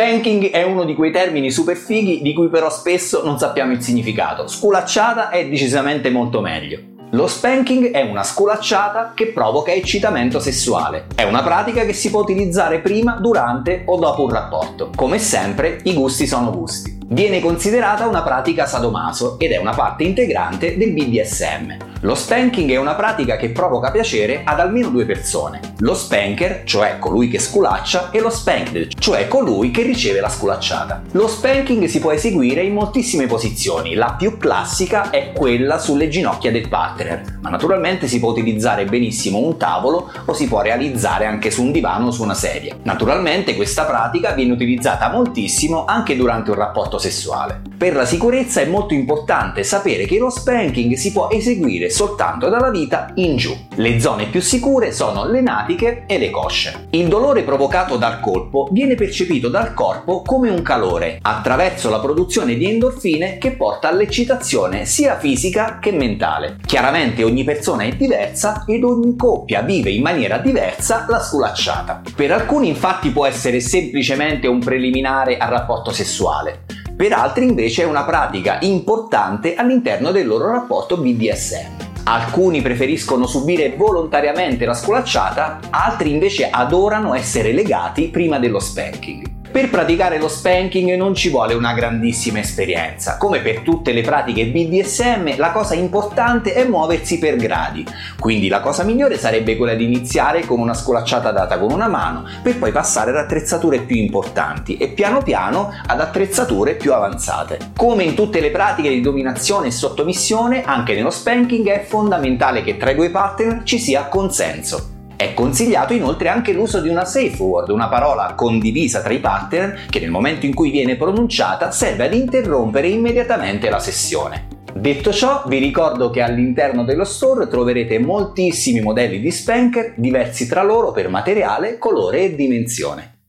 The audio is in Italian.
Spanking è uno di quei termini super fighi di cui però spesso non sappiamo il significato. Sculacciata è decisamente molto meglio. Lo spanking è una sculacciata che provoca eccitamento sessuale. È una pratica che si può utilizzare prima, durante o dopo un rapporto. Come sempre, i gusti sono gusti. Viene considerata una pratica sadomaso ed è una parte integrante del BDSM. Lo spanking è una pratica che provoca piacere ad almeno due persone. Lo spanker, cioè colui che sculaccia, e lo spanked, cioè colui che riceve la sculacciata. Lo spanking si può eseguire in moltissime posizioni, la più classica è quella sulle ginocchia del partner, ma naturalmente si può utilizzare benissimo un tavolo o si può realizzare anche su un divano o su una sedia. Naturalmente questa pratica viene utilizzata moltissimo anche durante un rapporto sessuale. Per la sicurezza è molto importante sapere che lo spanking si può eseguire soltanto dalla vita in giù. Le zone più sicure sono le natiche e le cosce. Il dolore provocato dal colpo viene percepito dal corpo come un calore, attraverso la produzione di endorfine che porta all'eccitazione sia fisica che mentale. Chiaramente ogni persona è diversa ed ogni coppia vive in maniera diversa la sculacciata. Per alcuni infatti può essere semplicemente un preliminare al rapporto sessuale, per altri invece è una pratica importante all'interno del loro rapporto BDSM. Alcuni preferiscono subire volontariamente la sculacciata, altri invece adorano essere legati prima dello spanking. Per praticare lo spanking non ci vuole una grandissima esperienza. Come per tutte le pratiche BDSM, la cosa importante è muoversi per gradi. Quindi la cosa migliore sarebbe quella di iniziare con una scolacciata data con una mano, per poi passare ad attrezzature più importanti e piano piano ad attrezzature più avanzate. Come in tutte le pratiche di dominazione e sottomissione, anche nello spanking è fondamentale che tra i due partner ci sia consenso. È consigliato inoltre anche l'uso di una safe word, una parola condivisa tra i partner che nel momento in cui viene pronunciata serve ad interrompere immediatamente la sessione. Detto ciò, vi ricordo che all'interno dello store troverete moltissimi modelli di spanker diversi tra loro per materiale, colore e dimensione.